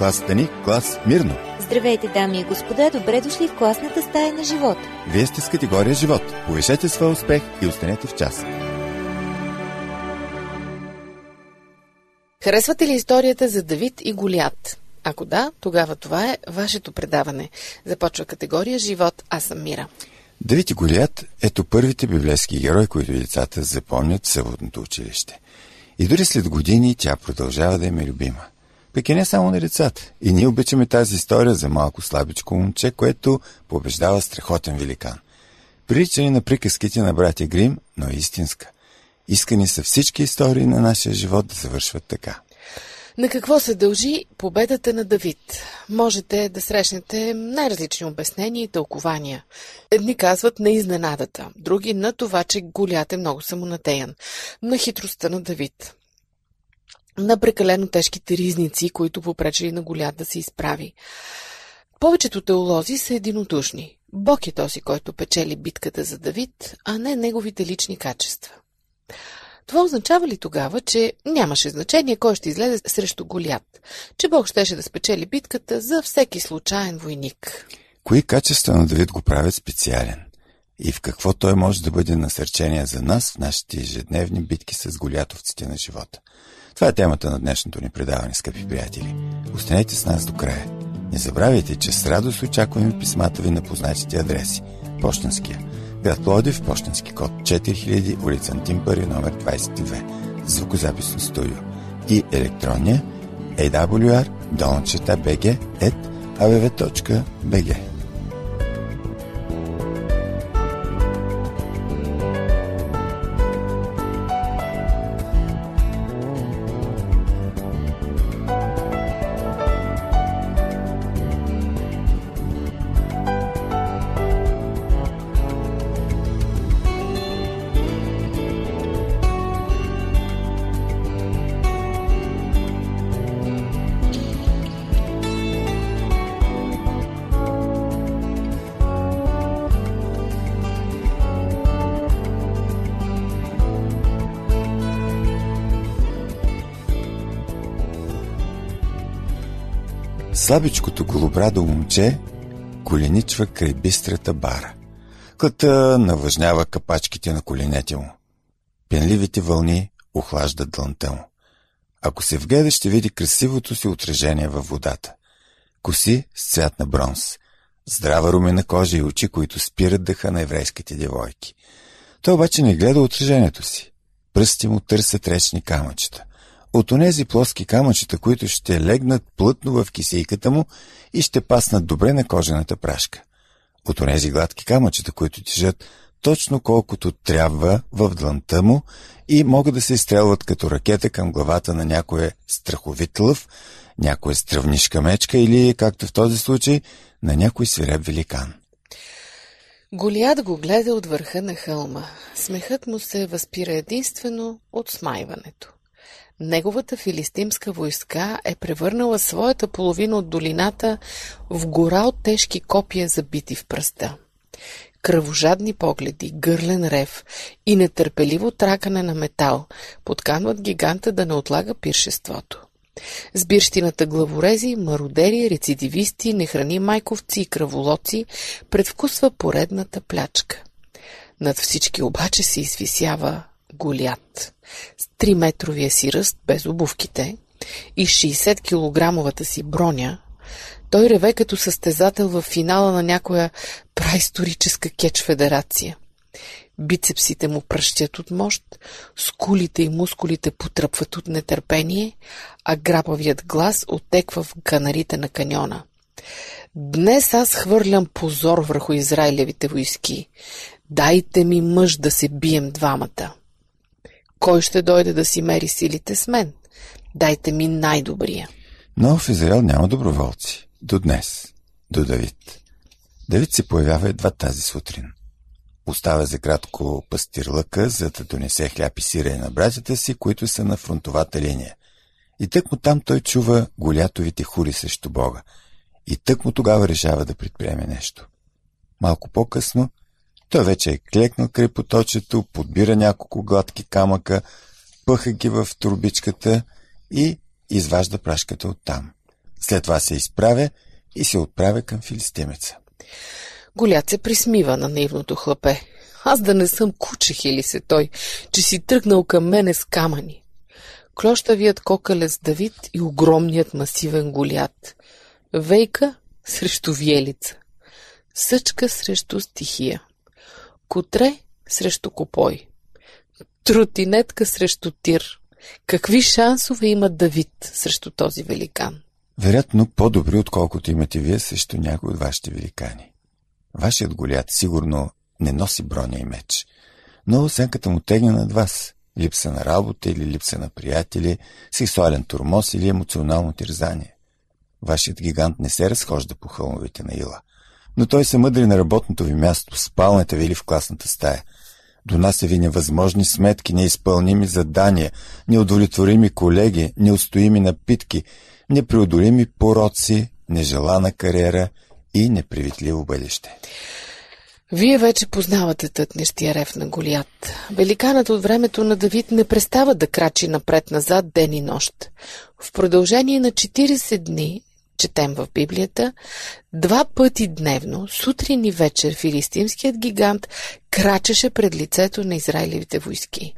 класата ни клас Мирно. Здравейте, дами и господа, добре дошли в класната стая на живота. Вие сте с категория живот. Повишете своя успех и останете в час. Харесвате ли историята за Давид и Голят? Ако да, тогава това е вашето предаване. Започва категория Живот, аз съм Мира. Давид и Голият ето първите библейски герои, които децата запомнят в съводното училище. И дори след години тя продължава да им е любима. Пък и не само на децата. И ние обичаме тази история за малко слабичко момче, което побеждава страхотен великан. Прилича ни на приказките на братя Грим, но е истинска. Искани са всички истории на нашия живот да завършват така. На какво се дължи победата на Давид? Можете да срещнете най-различни обяснения и тълкования. Едни казват на изненадата, други на това, че Голят е много самонатеян, на хитростта на Давид, на прекалено тежките ризници, които попречили на Голят да се изправи. Повечето теолози са единодушни. Бог е този, който печели битката за Давид, а не неговите лични качества. Това означава ли тогава, че нямаше значение кой ще излезе срещу Голят, че Бог щеше да спечели битката за всеки случайен войник? Кои качества на Давид го правят специален? И в какво той може да бъде насърчение за нас в нашите ежедневни битки с голятовците на живота? Това е темата на днешното ни предаване, скъпи приятели. Останете с нас до края. Не забравяйте, че с радост очакваме писмата ви на познатите адреси. Почтенския – Град Плодив, почтенски код 4000, улица Антимпари, номер 22, звукозаписно студио и електронния awr долнчета bg at. Слабичкото голобрадо момче коленичва край бистрата бара. Клата навъжнява капачките на коленете му. Пенливите вълни охлаждат длънта му. Ако се вгледа, ще види красивото си отражение във водата. Коси с цвят на бронз, здрава румена кожа и очи, които спират дъха на еврейските девойки. Той обаче не гледа отражението си. Пръсти му търсят речни камъчета от онези плоски камъчета, които ще легнат плътно в кисейката му и ще паснат добре на кожената прашка. От онези гладки камъчета, които тежат точно колкото трябва в дланта му и могат да се изстрелват като ракета към главата на някое страховит лъв, някоя стръвнишка мечка или, както в този случай, на някой свиреп великан. Голият го гледа от върха на хълма. Смехът му се възпира единствено от смайването. Неговата филистимска войска е превърнала своята половина от долината в гора от тежки копия забити в пръста. Кръвожадни погледи, гърлен рев и нетърпеливо тракане на метал подканват гиганта да не отлага пиршеството. Сбирщината главорези, мародери, рецидивисти, нехрани майковци и кръволоци предвкусва поредната плячка. Над всички обаче се извисява Голят. С 3-метровия си ръст, без обувките, и 60 килограмовата си броня, той реве като състезател в финала на някоя праисторическа кетч федерация. Бицепсите му пръщят от мощ, скулите и мускулите потръпват от нетърпение, а грабавият глас отеква в канарите на каньона. Днес аз хвърлям позор върху Израилевите войски. Дайте ми мъж да се бием двамата. Кой ще дойде да си мери силите с мен? Дайте ми най-добрия. Но в Израел няма доброволци. До днес. До Давид. Давид се появява едва тази сутрин. Оставя за кратко пастирлъка, за да донесе хляб и сирене на братята си, които са на фронтовата линия. И тък му там той чува голятовите хури срещу Бога. И тък му тогава решава да предприеме нещо. Малко по-късно той вече е клекнал край поточето, подбира няколко гладки камъка, пъха ги в турбичката и изважда прашката оттам. След това се изправя и се отправя към филистимеца. Голят се присмива на наивното хлапе. Аз да не съм куче, хили се той, че си тръгнал към мене с камъни. Клощавият кокалец Давид и огромният масивен голят. Вейка срещу виелица. Съчка срещу стихия. Котре срещу копой. Тротинетка срещу тир. Какви шансове има Давид срещу този великан? Вероятно по-добри, отколкото имате вие срещу някой от вашите великани. Вашият голят сигурно не носи броня и меч, но оценката му тегне над вас. Липса на работа или липса на приятели, сексуален турмоз или емоционално терзание. Вашият гигант не се разхожда по хълмовете на Ила, но той се мъдри на работното ви място, в спалната ви или в класната стая. Донася ви невъзможни сметки, неизпълними задания, неудовлетворими колеги, неустоими напитки, непреодолими пороци, нежелана кариера и непривитливо бъдеще. Вие вече познавате тътнещия рев на Голият. Великанът от времето на Давид не престава да крачи напред-назад ден и нощ. В продължение на 40 дни, четем в Библията, два пъти дневно, сутрин и вечер, филистимският гигант крачеше пред лицето на Израилевите войски.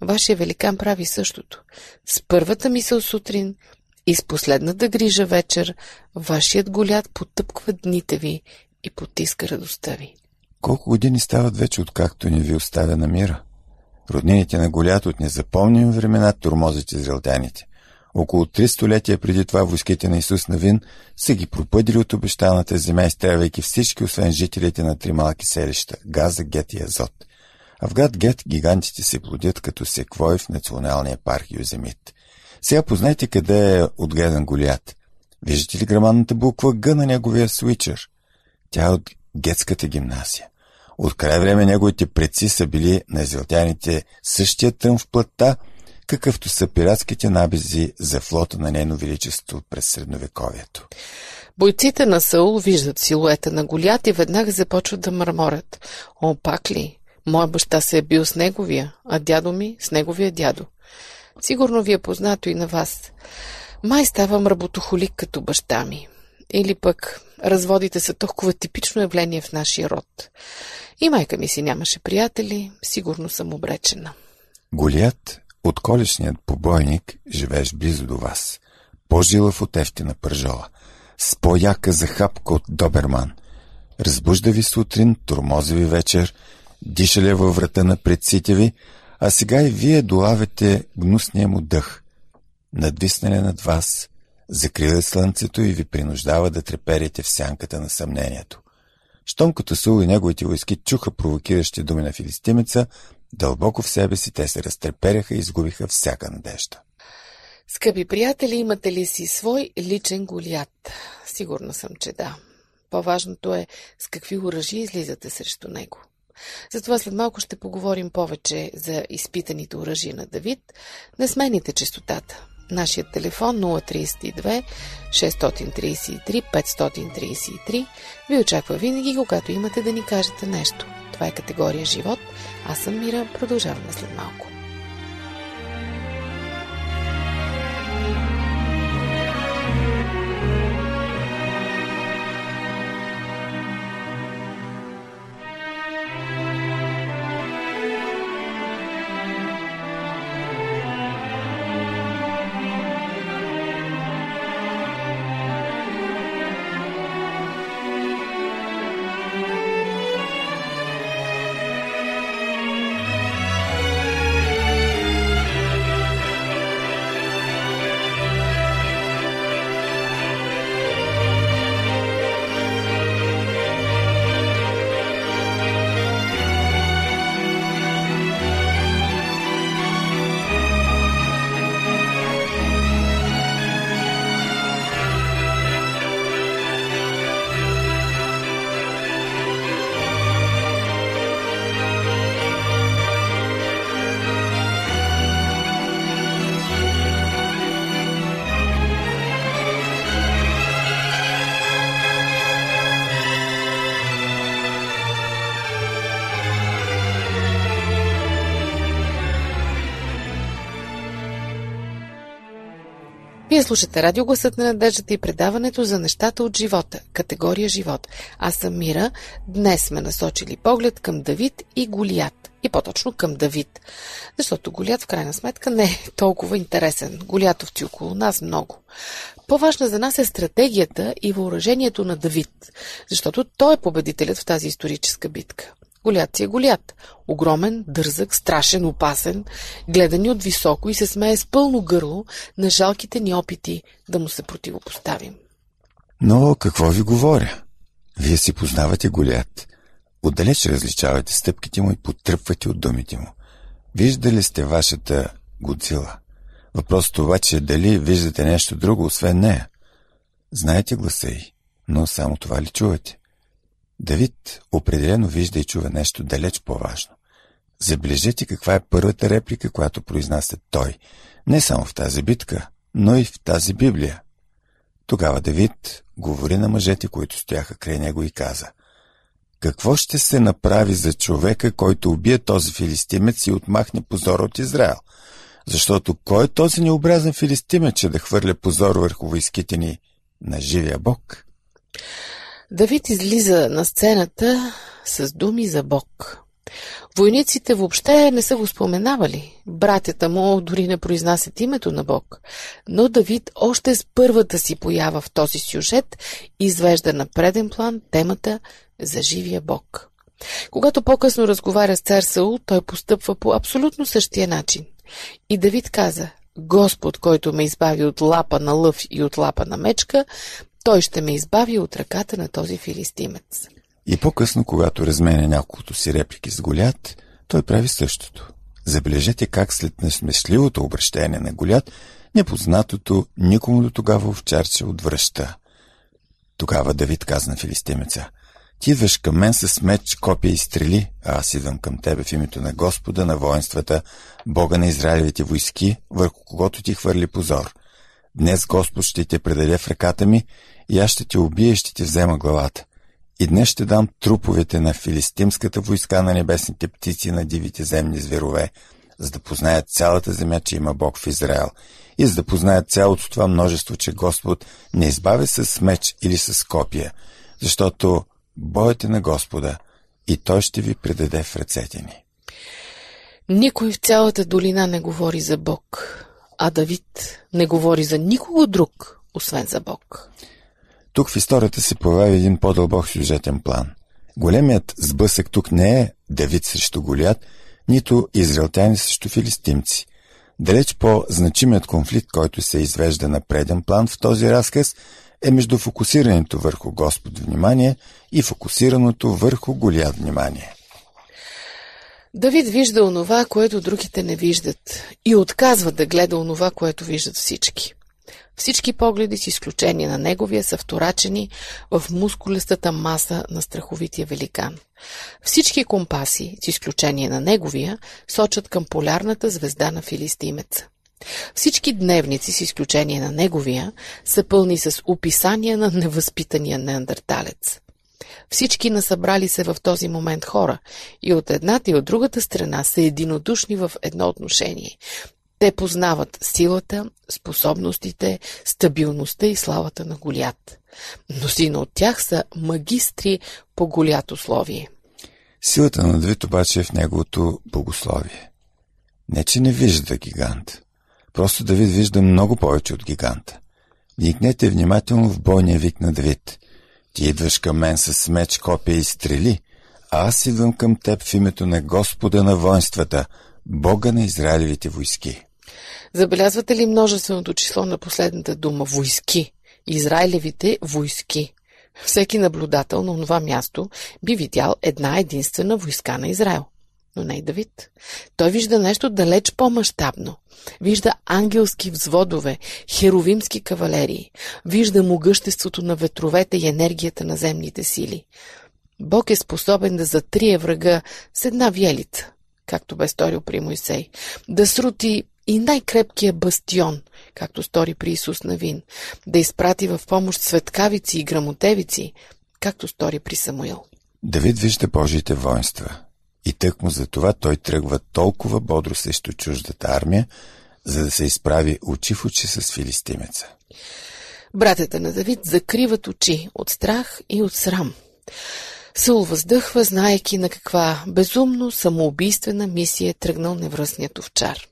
Вашия великан прави същото. С първата мисъл сутрин и с последната грижа вечер, вашият голят потъпква дните ви и потиска радостта ви. Колко години стават вече, откакто ни ви оставя на мира? Роднините на Голят от незапомними времена турмозите израелтяните. Около три столетия преди това войските на Исус Навин са ги пропъдили от обещаната земя, изтрявайки всички, освен жителите на три малки селища – Газа, Гет и Азот. А в град Гет гигантите се плодят като секвой в националния парк Юземит. Сега познайте къде е отгледан Голят. Виждате ли грамадната буква Г на неговия свичър? Тя е от гетската гимназия. От край време неговите предци са били на израелтяните същия тъм в плътта, какъвто са пиратските набези за флота на нейно величество през средновековието. Бойците на Саул виждат силуета на Голят и веднага започват да мърморят. О, пак ли? Моя баща се е бил с неговия, а дядо ми с неговия дядо. Сигурно ви е познато и на вас. Май ставам работохолик като баща ми. Или пък разводите са толкова типично явление в нашия род. И майка ми си нямаше приятели, сигурно съм обречена. Голият, от колешният побойник, живееш близо до вас. По-жилав от ефтина пържола. С по-яка захапка от Доберман. Разбужда ви сутрин, турмози ви вечер, дишаля във врата на предците ви, а сега и вие долавяте гнусния му дъх. Надвиснале над вас, закрива слънцето и ви принуждава да треперите в сянката на съмнението. Щом като Сул и неговите войски чуха провокиращи думи на филистимеца, дълбоко в себе си те се разтреперяха и изгубиха всяка надежда. Скъпи приятели, имате ли си свой личен голят? Сигурна съм, че да. По-важното е с какви оръжи излизате срещу него. Затова след малко ще поговорим повече за изпитаните оръжия на Давид. Не смените частотата. Нашият телефон 032 633 533 ви очаква винаги, когато имате да ни кажете нещо. Това е категория живот. Аз съм Мира. Продължаваме след малко. Вие слушате радиогласът на надеждата и предаването за нещата от живота, категория живот. Аз съм Мира. Днес сме насочили поглед към Давид и Голият. И по-точно към Давид. Защото Голият в крайна сметка не е толкова интересен. Голиятовци около нас много. По-важна за нас е стратегията и въоръжението на Давид, защото той е победителят в тази историческа битка. Голят си е голят. Огромен, дързък, страшен, опасен, гледа ни от високо и се смее с пълно гърло на жалките ни опити да му се противопоставим. Но какво ви говоря? Вие си познавате голят. Отдалеч различавате стъпките му и потръпвате от думите му. Виждали сте вашата Годзила? Въпросът обаче е дали виждате нещо друго, освен нея. Знаете гласа й, но само това ли чувате? Давид определено вижда и чува нещо далеч по-важно. Заближете каква е първата реплика, която произнася той, не само в тази битка, но и в тази Библия. Тогава Давид говори на мъжете, които стояха край него и каза Какво ще се направи за човека, който убие този филистимец и отмахне позора от Израел? Защото кой е този необразен филистимец, че да хвърля позор върху войските ни на живия Бог? Давид излиза на сцената с думи за Бог. Войниците въобще не са го споменавали. Братята му дори не произнасят името на Бог. Но Давид още с първата си поява в този сюжет извежда на преден план темата за живия Бог. Когато по-късно разговаря с цар Саул, той постъпва по абсолютно същия начин. И Давид каза, Господ, който ме избави от лапа на лъв и от лапа на мечка, той ще ме избави от ръката на този филистимец. И по-късно, когато разменя няколкото си реплики с Голят, той прави същото. Забележете как след несмешливото обращение на Голят, непознатото никому до тогава овчарче отвръща. Тогава Давид каза на филистимеца, ти идваш към мен с меч, копия и стрели, а аз идвам към тебе в името на Господа на воинствата, Бога на Израилевите войски, върху когото ти хвърли позор. Днес Господ ще те предаде в ръката ми и аз ще те убия и ще ти взема главата. И днес ще дам труповете на филистимската войска на небесните птици на дивите земни зверове, за да познаят цялата земя, че има Бог в Израел и за да познаят цялото това множество, че Господ не избавя с меч или с копия, защото боете на Господа и Той ще ви предаде в ръцете ни. Никой в цялата долина не говори за Бог, а Давид не говори за никого друг, освен за Бог. Тук в историята се появява един по-дълбок сюжетен план. Големият сблъсък тук не е Давид срещу Голият, нито израелтяни срещу филистимци. Далеч по-значимият конфликт, който се извежда на преден план в този разказ, е между фокусирането върху Господ внимание и фокусираното върху Голият внимание. Давид вижда онова, което другите не виждат и отказва да гледа онова, което виждат всички. Всички погледи, с изключение на неговия, са вторачени в мускулестата маса на страховития великан. Всички компаси, с изключение на неговия, сочат към полярната звезда на филистимеца. Всички дневници, с изключение на неговия, са пълни с описания на невъзпитания неандерталец. Всички насъбрали се в този момент хора и от едната и от другата страна са единодушни в едно отношение. Те познават силата, способностите, стабилността и славата на Голят. Мнозина от тях са магистри по голят условие. Силата на Давид обаче е в неговото богословие. Не, че не вижда гигант. Просто Давид вижда много повече от гиганта. Вникнете внимателно в бойния вик на Давид. Ти идваш към мен с меч, копия и стрели, а аз идвам към теб в името на Господа на воинствата, Бога на Израилевите войски. Забелязвате ли множественото число на последната дума войски? Израилевите войски. Всеки наблюдател на това място би видял една единствена войска на Израел. Но не и Давид. Той вижда нещо далеч по-мащабно. Вижда ангелски взводове, херовимски кавалерии. Вижда могъществото на ветровете и енергията на земните сили. Бог е способен да затрие врага с една виелица, както бе сторил при Моисей, да срути и най-крепкия бастион, както стори при Исус Навин, да изпрати в помощ светкавици и грамотевици, както стори при Самуил. Давид вижда Божиите воинства и тъкмо за това той тръгва толкова бодро срещу чуждата армия, за да се изправи очи в очи с филистимеца. Братята на Давид закриват очи от страх и от срам. Саул въздъхва, знаеки на каква безумно самоубийствена мисия е тръгнал невръстният овчар.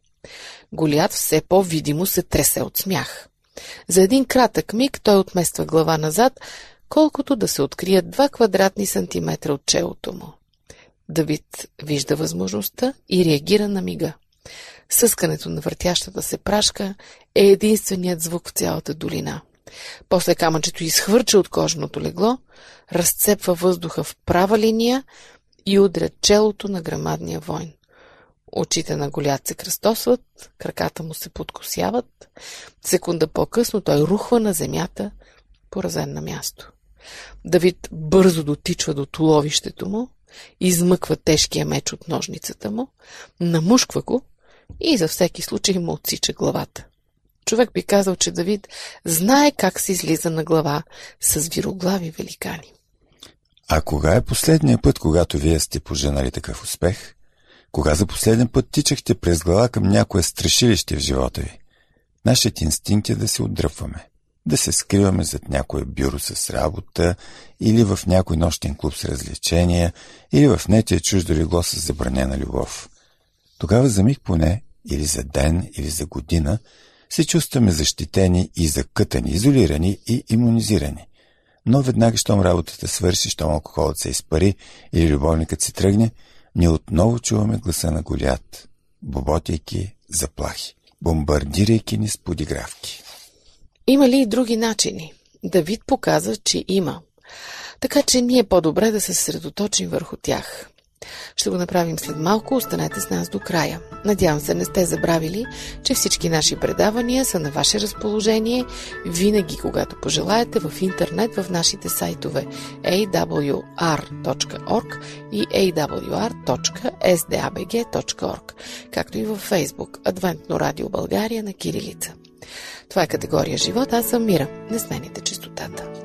Голят все по-видимо се тресе от смях. За един кратък миг той отмества глава назад, колкото да се открият два квадратни сантиметра от челото му. Давид вижда възможността и реагира на мига. Съскането на въртящата се прашка е единственият звук в цялата долина. После камъчето изхвърча от кожаното легло, разцепва въздуха в права линия и удря челото на грамадния войн. Очите на голят се кръстосват, краката му се подкосяват. Секунда по-късно той рухва на земята, поразен на място. Давид бързо дотичва до туловището му, измъква тежкия меч от ножницата му, намушква го и за всеки случай му отсича главата. Човек би казал, че Давид знае как се излиза на глава с вироглави великани. А кога е последния път, когато вие сте поженали такъв успех? Кога за последен път тичахте през глава към някое страшилище в живота ви? Нашият инстинкт е да се отдръпваме, да се скриваме зад някое бюро с работа или в някой нощен клуб с развлечения или в нетия чуждо легло с забранена любов. Тогава за миг поне, или за ден, или за година, се чувстваме защитени и закътани, изолирани и иммунизирани. Но веднага, щом работата свърши, щом алкохолът се изпари или любовникът си тръгне, ние отново чуваме гласа на Голят, боботейки заплахи, бомбардирайки ни с подигравки. Има ли и други начини? Давид показва, че има. Така че ние по-добре да се съсредоточим върху тях. Ще го направим след малко, останете с нас до края. Надявам се не сте забравили, че всички наши предавания са на ваше разположение винаги, когато пожелаете в интернет в нашите сайтове awr.org и awr.sdabg.org, както и във Facebook Адвентно радио България на Кирилица. Това е категория живот, аз съм Мира. Не смените частотата.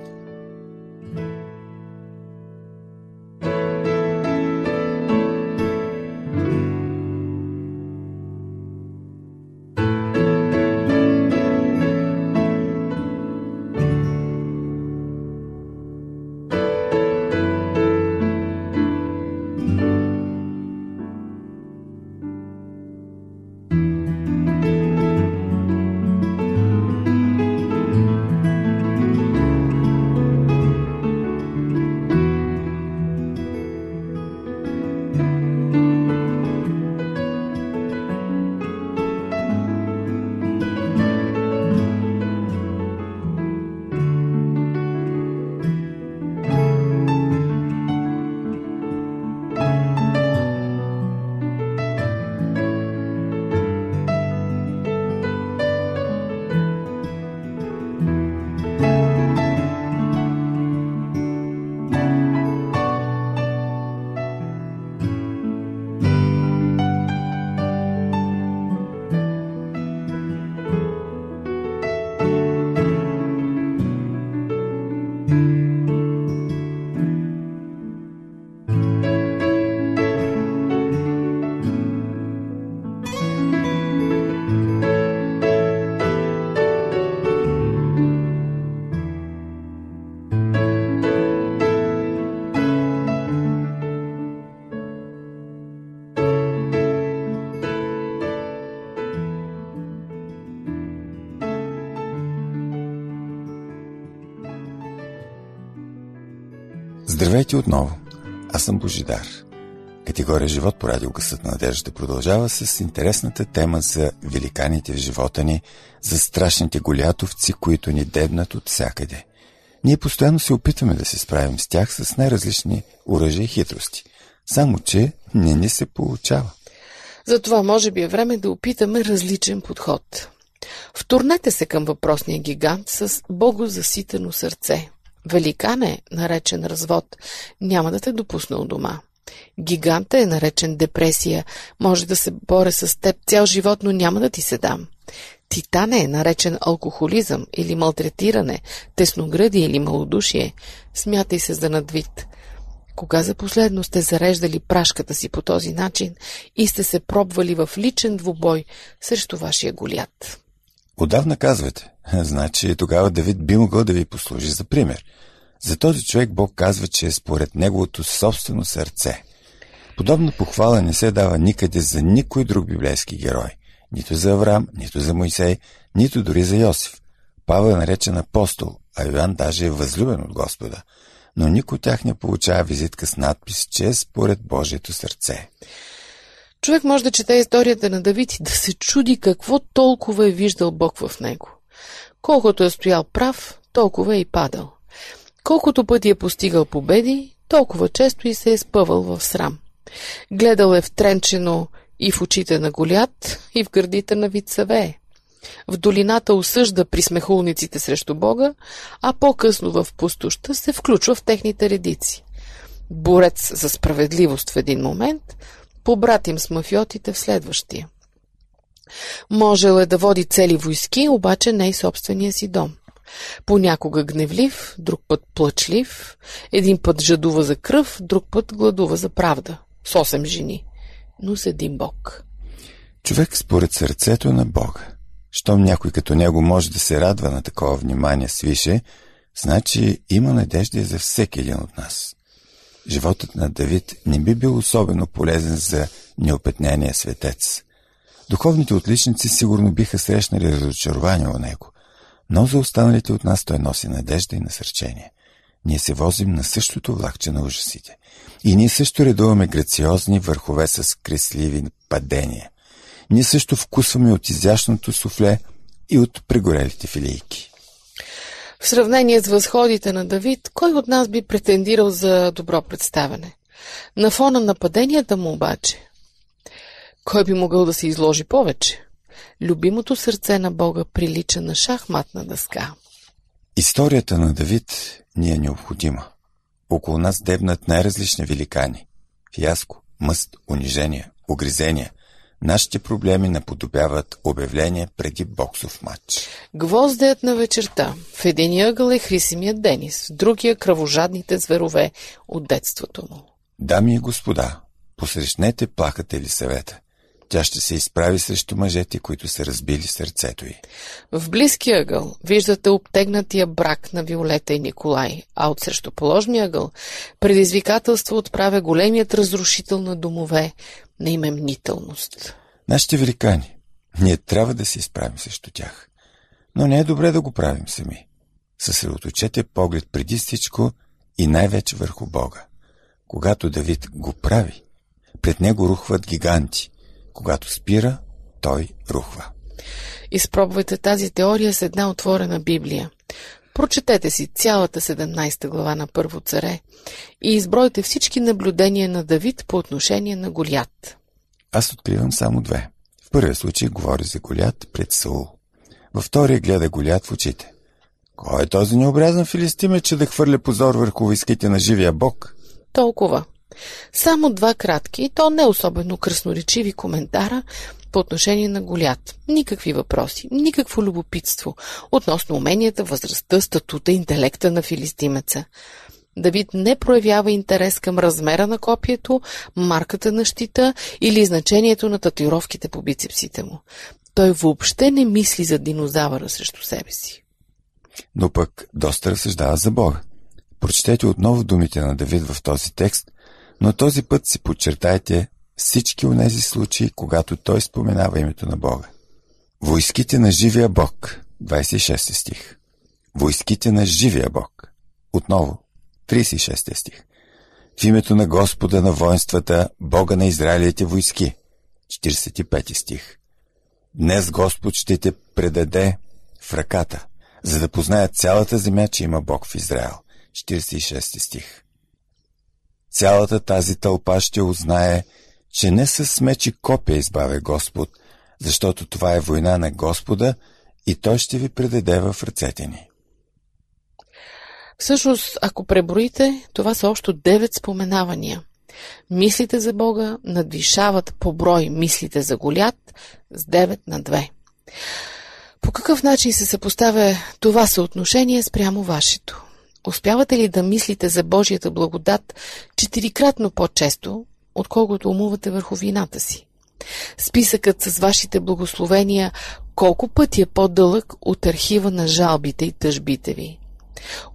Здравейте отново! Аз съм Божидар. Категория Живот по радио Късът на надеждата продължава с интересната тема за великаните в живота ни, за страшните голятовци, които ни дебнат от всякъде. Ние постоянно се опитваме да се справим с тях с най-различни оръжия и хитрости. Само, че не ни се получава. Затова може би е време да опитаме различен подход. Вторнете се към въпросния гигант с богозаситено сърце, Великан е наречен развод. Няма да те допусна у дома. Гиганта е наречен депресия. Може да се боря с теб цял живот, но няма да ти се дам. Титан е наречен алкохолизъм или малтретиране, тесногради или малодушие. Смятай се за надвид. Кога за последно сте зареждали прашката си по този начин и сте се пробвали в личен двубой срещу вашия голят? Отдавна казвате. Значи тогава Давид би могъл да ви послужи за пример. За този човек Бог казва, че е според неговото собствено сърце. Подобна похвала не се дава никъде за никой друг библейски герой. Нито за Авраам, нито за Моисей, нито дори за Йосиф. Павел е наречен апостол, а Йоан даже е възлюбен от Господа. Но никой от тях не получава визитка с надпис, че е според Божието сърце. Човек може да чете историята на Давид и да се чуди какво толкова е виждал Бог в него. Колкото е стоял прав, толкова е и падал. Колкото пъти е постигал победи, толкова често и се е спъвал в срам. Гледал е втренчено и в очите на Голят, и в гърдите на Вицавее. В долината осъжда присмехулниците срещу Бога, а по-късно в пустоща се включва в техните редици. Борец за справедливост в един момент, побратим с мафиотите в следващия. Можел е да води цели войски, обаче не и собствения си дом. Понякога гневлив, друг път плачлив, един път жадува за кръв, друг път гладува за правда. С осем жени, но с един Бог. Човек според сърцето на Бога. Щом някой като него може да се радва на такова внимание свише, значи има надежда за всеки един от нас. Животът на Давид не би бил особено полезен за неопетнения светец. Духовните отличници сигурно биха срещнали разочарование у него, но за останалите от нас той носи надежда и насърчение. Ние се возим на същото влакче на ужасите. И ние също редуваме грациозни върхове с кресливи падения. Ние също вкусваме от изящното суфле и от прегорелите филийки. В сравнение с възходите на Давид, кой от нас би претендирал за добро представяне? На фона на паденията му обаче, кой би могъл да се изложи повече? Любимото сърце на Бога прилича на шахматна дъска. Историята на Давид ни е необходима. Около нас дебнат най-различни великани. Фиаско, мъст, унижение, огризения. Нашите проблеми наподобяват обявление преди боксов матч. Гвоздеят на вечерта. В единия ъгъл е Хрисимият Денис, в другия кръвожадните зверове от детството му. Дами и господа, посрещнете плахата ли съвета. Тя ще се изправи срещу мъжете, които са разбили сърцето й. В близкия ъгъл виждате обтегнатия брак на Виолета и Николай, а от срещу положния ъгъл предизвикателство отправя големият разрушител на домове на име мнителност. Нашите великани, ние трябва да се изправим срещу тях. Но не е добре да го правим сами. Съсредоточете поглед преди всичко и най-вече върху Бога. Когато Давид го прави, пред него рухват гиганти, когато спира, той рухва. Изпробвайте тази теория с една отворена Библия. Прочетете си цялата 17 глава на Първо царе и избройте всички наблюдения на Давид по отношение на Голят. Аз откривам само две. В първия случай говори за Голят пред Саул. Във втория гледа Голят в очите. Кой е този необрязан филистиме, че да хвърля позор върху войските на живия бог? Толкова. Само два кратки, и то не особено красноречиви коментара по отношение на Голят. Никакви въпроси, никакво любопитство относно уменията, възрастта, статута, интелекта на филистимеца. Давид не проявява интерес към размера на копието, марката на щита или значението на татуировките по бицепсите му. Той въобще не мисли за динозавъра срещу себе си. Но пък доста разсъждава за Бога. Прочетете отново думите на Давид в този текст но този път си подчертайте всички онези случаи, когато той споменава името на Бога. Войските на живия Бог, 26 стих. Войските на живия Бог. Отново, 36 стих. В името на Господа на воинствата, Бога на Израилите войски, 45 стих. Днес Господ ще те предаде в ръката, за да познаят цялата земя, че има Бог в Израел. 46 стих. Цялата тази тълпа ще узнае, че не с мечи копия избавя Господ, защото това е война на Господа и Той ще ви предаде в ръцете ни. Всъщност, ако преброите, това са общо девет споменавания. Мислите за Бога надвишават по брой мислите за Голят с 9 на 2. По какъв начин се съпоставя това съотношение спрямо вашето? Успявате ли да мислите за Божията благодат четирикратно по-често, отколкото умувате върху вината си? Списъкът с вашите благословения колко пъти е по-дълъг от архива на жалбите и тъжбите ви?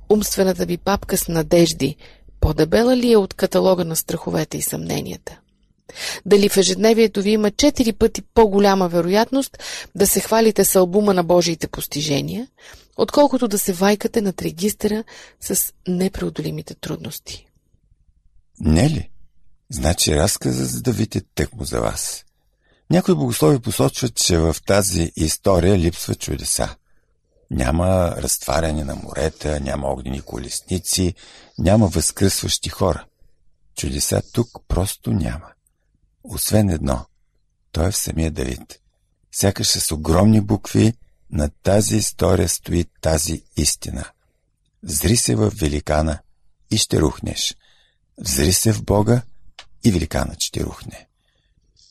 Умствената ви папка с надежди по-дебела ли е от каталога на страховете и съмненията? Дали в ежедневието ви има четири пъти по-голяма вероятност да се хвалите с албума на Божиите постижения, отколкото да се вайкате над регистъра с непреодолимите трудности? Не ли? Значи разказът за Давид е тъкмо за вас. Някои богослови посочват, че в тази история липсва чудеса. Няма разтваряне на морета, няма огнени колесници, няма възкръсващи хора. Чудеса тук просто няма. Освен едно. Той е в самия Давид. Сякаш с огромни букви на тази история стои тази истина. Зри се в великана и ще рухнеш. Взри се в Бога и великанът ще рухне.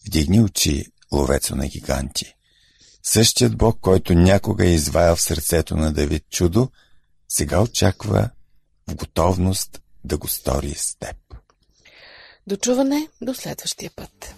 Вдигни очи, ловецо на гиганти. Същият Бог, който някога е изваял в сърцето на Давид чудо, сега очаква в готовност да го стори с теб. Дочуване до следващия път.